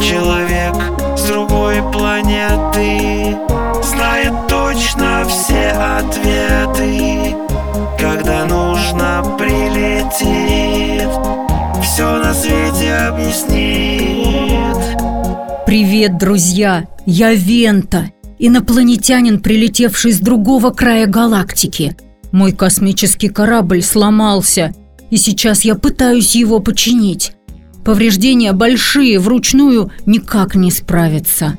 Человек с другой планеты Знает точно все ответы Когда нужно прилетит Все на свете объяснит Привет, друзья! Я Вента, инопланетянин, прилетевший с другого края галактики. Мой космический корабль сломался, и сейчас я пытаюсь его починить. Повреждения большие, вручную никак не справиться.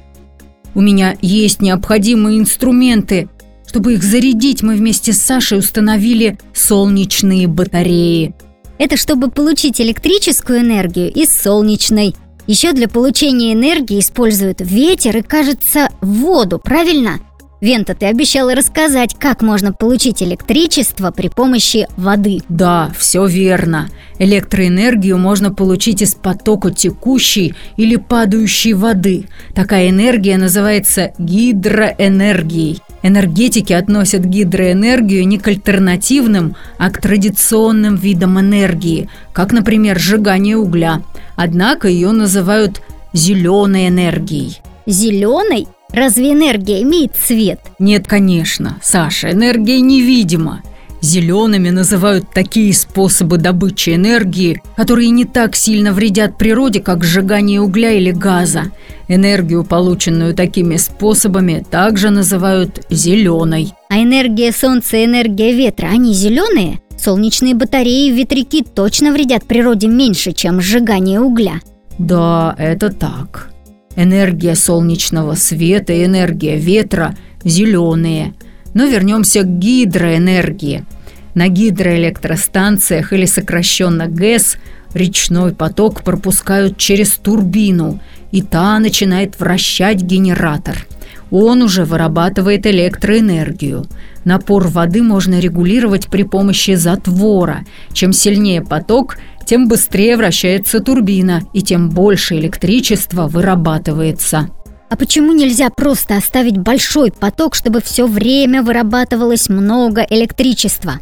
У меня есть необходимые инструменты. Чтобы их зарядить, мы вместе с Сашей установили солнечные батареи. Это чтобы получить электрическую энергию из солнечной. Еще для получения энергии используют ветер и, кажется, воду, правильно? Вента, ты обещала рассказать, как можно получить электричество при помощи воды. Да, все верно. Электроэнергию можно получить из потока текущей или падающей воды. Такая энергия называется гидроэнергией. Энергетики относят гидроэнергию не к альтернативным, а к традиционным видам энергии, как, например, сжигание угля. Однако ее называют зеленой энергией. Зеленой? Разве энергия имеет цвет? Нет, конечно, Саша, энергия невидима. Зелеными называют такие способы добычи энергии, которые не так сильно вредят природе, как сжигание угля или газа. Энергию, полученную такими способами, также называют зеленой. А энергия солнца и энергия ветра, они зеленые? Солнечные батареи и ветряки точно вредят природе меньше, чем сжигание угля. Да, это так. Энергия солнечного света энергия ветра – зеленые. Но вернемся к гидроэнергии. На гидроэлектростанциях или сокращенно ГЭС речной поток пропускают через турбину, и та начинает вращать генератор. Он уже вырабатывает электроэнергию. Напор воды можно регулировать при помощи затвора. Чем сильнее поток, тем быстрее вращается турбина и тем больше электричества вырабатывается. А почему нельзя просто оставить большой поток, чтобы все время вырабатывалось много электричества?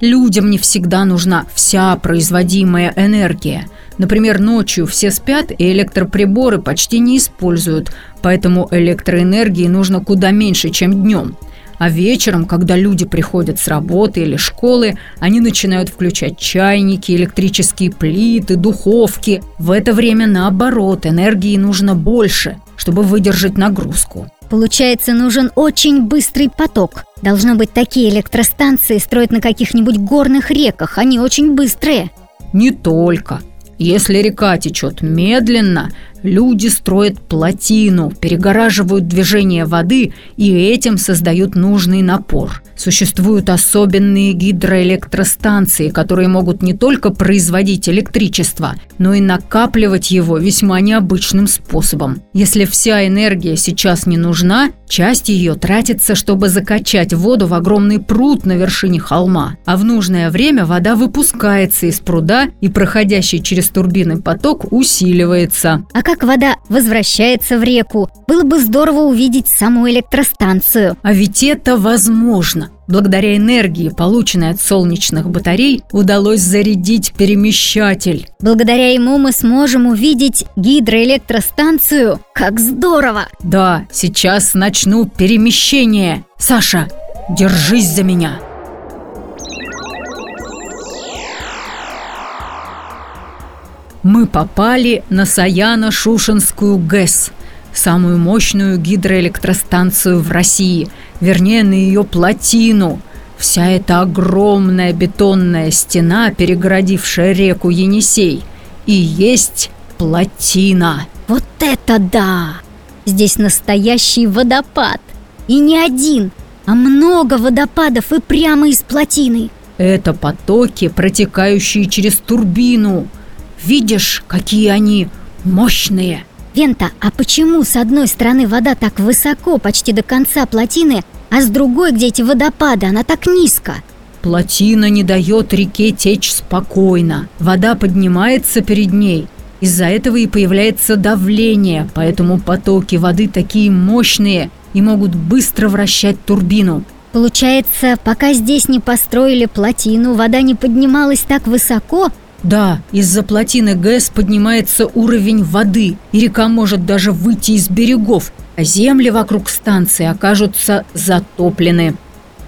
Людям не всегда нужна вся производимая энергия. Например, ночью все спят и электроприборы почти не используют, поэтому электроэнергии нужно куда меньше, чем днем. А вечером, когда люди приходят с работы или школы, они начинают включать чайники, электрические плиты, духовки. В это время, наоборот, энергии нужно больше, чтобы выдержать нагрузку. Получается, нужен очень быстрый поток. Должно быть, такие электростанции строят на каких-нибудь горных реках. Они очень быстрые. Не только. Если река течет медленно, люди строят плотину, перегораживают движение воды и этим создают нужный напор. Существуют особенные гидроэлектростанции, которые могут не только производить электричество, но и накапливать его весьма необычным способом. Если вся энергия сейчас не нужна, часть ее тратится, чтобы закачать воду в огромный пруд на вершине холма, а в нужное время вода выпускается из пруда и проходящий через турбины поток усиливается. А как вода возвращается в реку? Было бы здорово увидеть саму электростанцию. А ведь это возможно. Благодаря энергии, полученной от солнечных батарей, удалось зарядить перемещатель. Благодаря ему мы сможем увидеть гидроэлектростанцию. Как здорово! Да, сейчас начну перемещение. Саша, держись за меня. Мы попали на Саяно-Шушенскую ГЭС, самую мощную гидроэлектростанцию в России – вернее, на ее плотину. Вся эта огромная бетонная стена, перегородившая реку Енисей, и есть плотина. Вот это да! Здесь настоящий водопад. И не один, а много водопадов и прямо из плотины. Это потоки, протекающие через турбину. Видишь, какие они мощные. Вента, а почему с одной стороны вода так высоко, почти до конца плотины, а с другой, где эти водопады, она так низко? Плотина не дает реке течь спокойно. Вода поднимается перед ней. Из-за этого и появляется давление, поэтому потоки воды такие мощные и могут быстро вращать турбину. Получается, пока здесь не построили плотину, вода не поднималась так высоко, Да, из-за плотины ГЭС поднимается уровень воды, и река может даже выйти из берегов, а земли вокруг станции окажутся затоплены.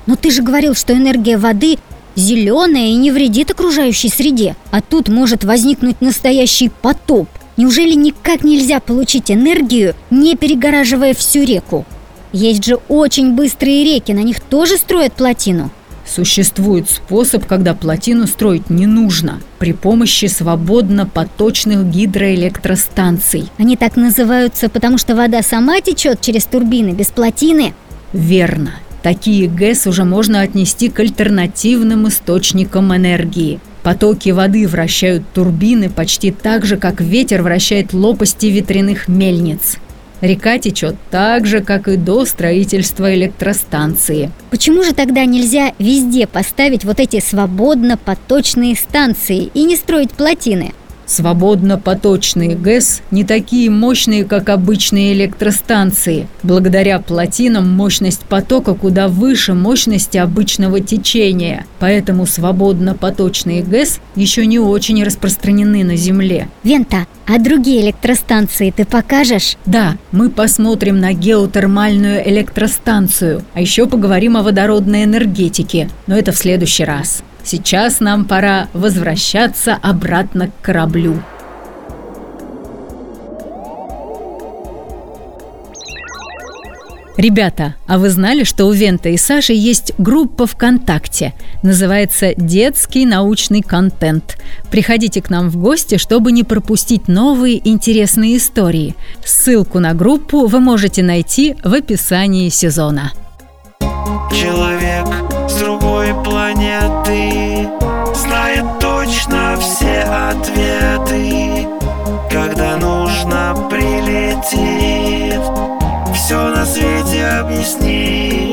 Но ты же говорил, что энергия воды зеленая и не вредит окружающей среде, а тут может возникнуть настоящий потоп. Неужели никак нельзя получить энергию, не перегораживая всю реку? Есть же очень быстрые реки, на них тоже строят плотину. Существует способ, когда плотину строить не нужно, при помощи свободно-поточных гидроэлектростанций. Они так называются, потому что вода сама течет через турбины без плотины. Верно. Такие ГЭС уже можно отнести к альтернативным источникам энергии. Потоки воды вращают турбины почти так же, как ветер вращает лопасти ветряных мельниц. Река течет так же, как и до строительства электростанции. Почему же тогда нельзя везде поставить вот эти свободно-поточные станции и не строить плотины? Свободно-поточные ГЭС не такие мощные, как обычные электростанции. Благодаря плотинам мощность потока куда выше мощности обычного течения. Поэтому свободно-поточные ГЭС еще не очень распространены на Земле. Вента, а другие электростанции ты покажешь? Да, мы посмотрим на геотермальную электростанцию, а еще поговорим о водородной энергетике, но это в следующий раз. Сейчас нам пора возвращаться обратно к кораблю. Ребята, а вы знали, что у Вента и Саши есть группа ВКонтакте? Называется «Детский научный контент». Приходите к нам в гости, чтобы не пропустить новые интересные истории. Ссылку на группу вы можете найти в описании сезона. Человек другой планеты Знает точно все ответы. Когда нужно прилетит Все на свете объяснит